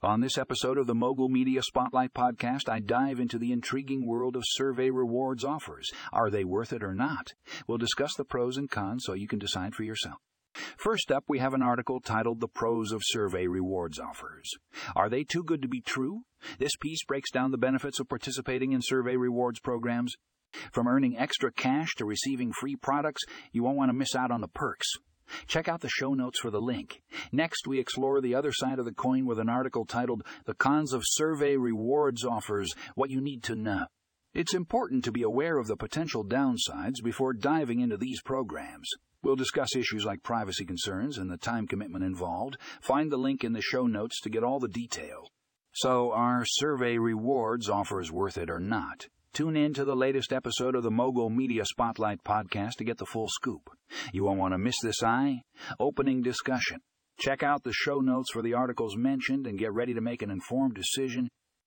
On this episode of the Mogul Media Spotlight podcast, I dive into the intriguing world of survey rewards offers. Are they worth it or not? We'll discuss the pros and cons so you can decide for yourself. First up, we have an article titled The Pros of Survey Rewards Offers. Are they too good to be true? This piece breaks down the benefits of participating in survey rewards programs. From earning extra cash to receiving free products, you won't want to miss out on the perks. Check out the show notes for the link. Next, we explore the other side of the coin with an article titled The Cons of Survey Rewards Offers What You Need to Know. It's important to be aware of the potential downsides before diving into these programs. We'll discuss issues like privacy concerns and the time commitment involved. Find the link in the show notes to get all the detail. So, are survey rewards offers worth it or not? Tune in to the latest episode of the Mogul Media Spotlight podcast to get the full scoop. You won't want to miss this eye opening discussion. Check out the show notes for the articles mentioned and get ready to make an informed decision